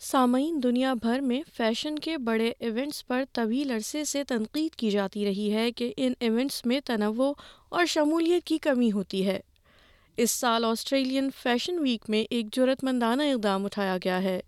سامعین دنیا بھر میں فیشن کے بڑے ایونٹس پر طویل عرصے سے تنقید کی جاتی رہی ہے کہ ان ایونٹس میں تنوع اور شمولیت کی کمی ہوتی ہے۔ اس سال آسٹریلین فیشن ویک میں ایک جرت مندانہ اقدام اٹھایا گیا ہے۔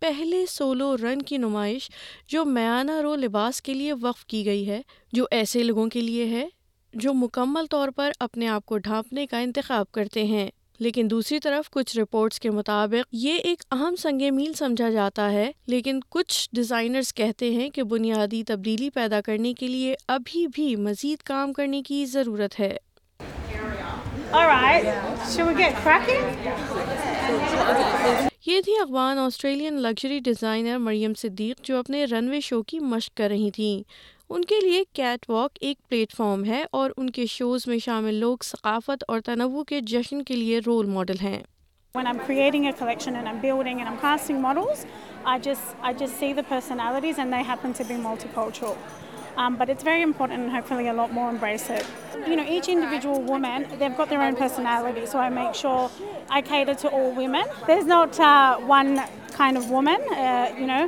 پہلے سولو رن کی نمائش جو میانہ رو لباس کے لیے وقف کی گئی ہے، جو ایسے لوگوں کے لیے ہے جو مکمل طور پر اپنے آپ کو ڈھانپنے کا انتخاب کرتے ہیں۔ لیکن دوسری طرف کچھ رپورٹس کے مطابق یہ ایک اہم سنگ میل سمجھا جاتا ہے لیکن کچھ ڈیزائنرز کہتے ہیں کہ بنیادی تبدیلی پیدا کرنے کے لیے ابھی بھی مزید کام کرنے کی ضرورت ہے۔ یہ تھی اخبان Australian luxury designer Maryam Siddiq جو اپنے رن وے شو کی مشق کر رہی تھیں۔ ان کے لیے کیٹ واک ایک پلیٹ فارم ہے اور ان کے شوز میں شامل لوگ ثقافت اور تنوع کے جشن کے لیے رول ماڈل ہیں When I'm creating a collection and I'm building and I'm casting models, I just I just see the personalities and they happen to be multicultural. Um, but it's very important and hopefully a lot more embrace it. You know, each individual woman, they've got their own personality, so I make sure I cater to all women. There's not uh, one kind of woman, uh, you know.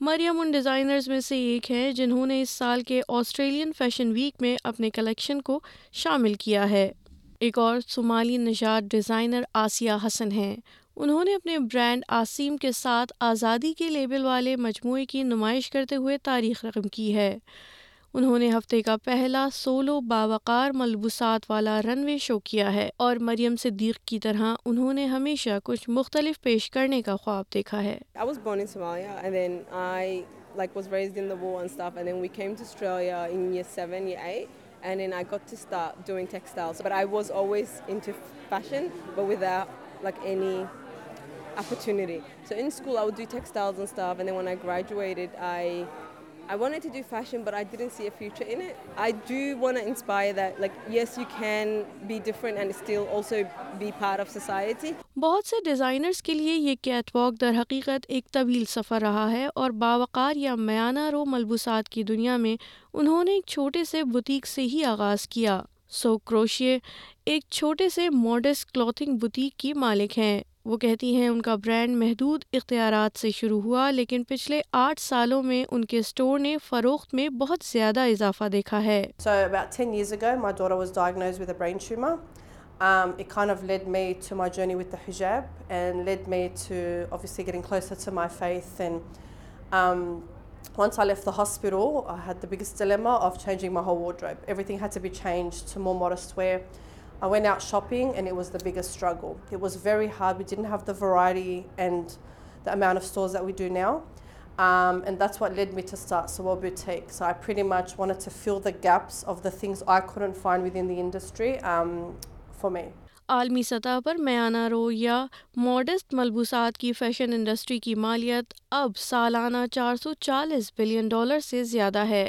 Maryam in designers میں سے ایک ہیں جنہوں نے اس سال کے Australian fashion week میں اپنے کلیکشن کو شامل کیا ہے۔ ایک اور صومالی نژاد ڈیزائنر آسیہ حسن ہیں۔ انہوں نے اپنے برانڈ آسیم کے ساتھ آزادی کے لیبل والے مجموعے کی نمائش کرتے ہوئے تاریخ رقم کی ہے۔ انہوں نے ہفتے کا پہلا سولو باوقار ملبوسات والا رن وے شو کیا ہے اور مریم صدیق کی طرح انہوں نے ہمیشہ کچھ مختلف پیش کرنے کا خواب دیکھا ہے۔ I I wanted to do fashion, but I didn't see a future in it. I do want to inspire that, like, yes, you can be different and still also be part of society. بہت سے designers کے لیے یہ Kate walk در حقیقت ایک طویل سفر رہا ہے اور باوقار یا میانہ رو ملبوسات کی دنیا میں انہوں نے ایک چھوٹے سے بوتیک سے ہی آغاز کیا سو کروشیے ایک چھوٹے سے ماڈسٹ کلوتھنگ بوتیک کی مالک ہیں وہ کہتی ہیں ان کا برانڈ محدود اختیارات سے شروع ہوا لیکن پچھلے آٹھ سالوں میں ان کے اسٹور نے فروخت میں بہت زیادہ اضافہ دیکھا ہے so about 10 years ago, my daughter was diagnosed with a brain tumor. Um, it kind of led me to my journey with the hijab and led me to obviously getting closer to my faith. And um, Once I left the hospital, I had the biggest dilemma of changing my whole wardrobe. Everything had to be changed to more modest wear. I went out shopping and it was the biggest struggle. It was very hard. We didn't have the variety and the amount of stores that we do now. Um, and that's what led me to start Sawal Boutique. So I pretty much wanted to fill the gaps of the things I couldn't find within the industry um, for me. عالمی سطح پر میانہ رو یا modest ملبوسات کی fashion industry کی مالیت اب سالانہ چار سو چالیس بلین ڈالر سے زیادہ ہے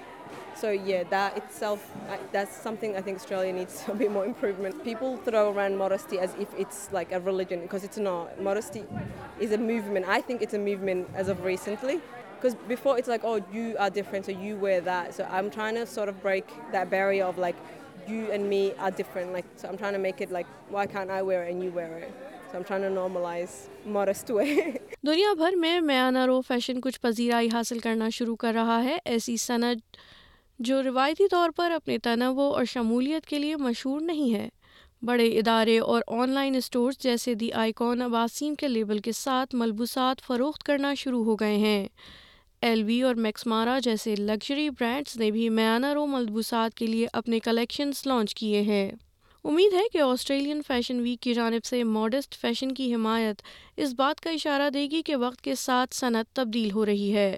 So yeah, that itself, that's something I think Australia needs a bit more improvement. People throw around modesty as if it's like a religion, because it's not. Modesty is a movement. I think it's a movement as of recently. Because before it's like, oh, you are different, so you wear that. So I'm trying to sort of break that barrier of like, you and me are different. Like, so I'm trying to make it like, why can't I wear it and you wear it? So I'm trying to normalize modest way. دنیا بھر میں میانہ رو fashion کچھ پذیرائی حاصل کرنا شروع کر رہا ہے ایسی سند جو روایتی طور پر اپنے تنوع اور شمولیت کے لیے مشہور نہیں ہے۔ بڑے ادارے اور آن لائن اسٹورز جیسے دی آئیکون عباسیم کے لیبل کے ساتھ ملبوسات فروخت کرنا شروع ہو گئے ہیں۔ ایل وی اور میکسمارا جیسے لگژری برانڈز نے بھی میانہ رو ملبوسات کے لیے اپنے کلیکشنز لانچ کیے ہیں۔ امید ہے کہ آسٹریلین فیشن ویک کی جانب سے ماڈسٹ فیشن کی حمایت اس بات کا اشارہ دے گی کہ وقت کے ساتھ صنعت تبدیل ہو رہی ہے۔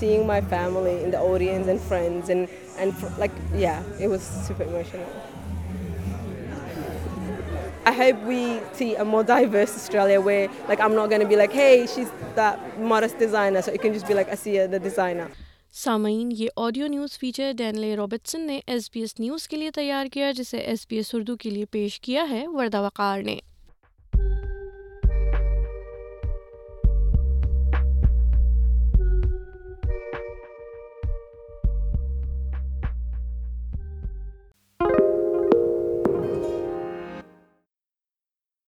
seeing my family in the audience and friends and and fr- like yeah, it was super emotional. I hope we see a more diverse Australia where like I'm not going to be like, hey, she's that modest designer, so it can just be like Asiya, the designer. سامعین یہ audio news feature Danley Robertson نے S B S news کے لیے تیار کیا جسے S B S Urdu کے لیے پیش کیا ہے وردہ وقار نے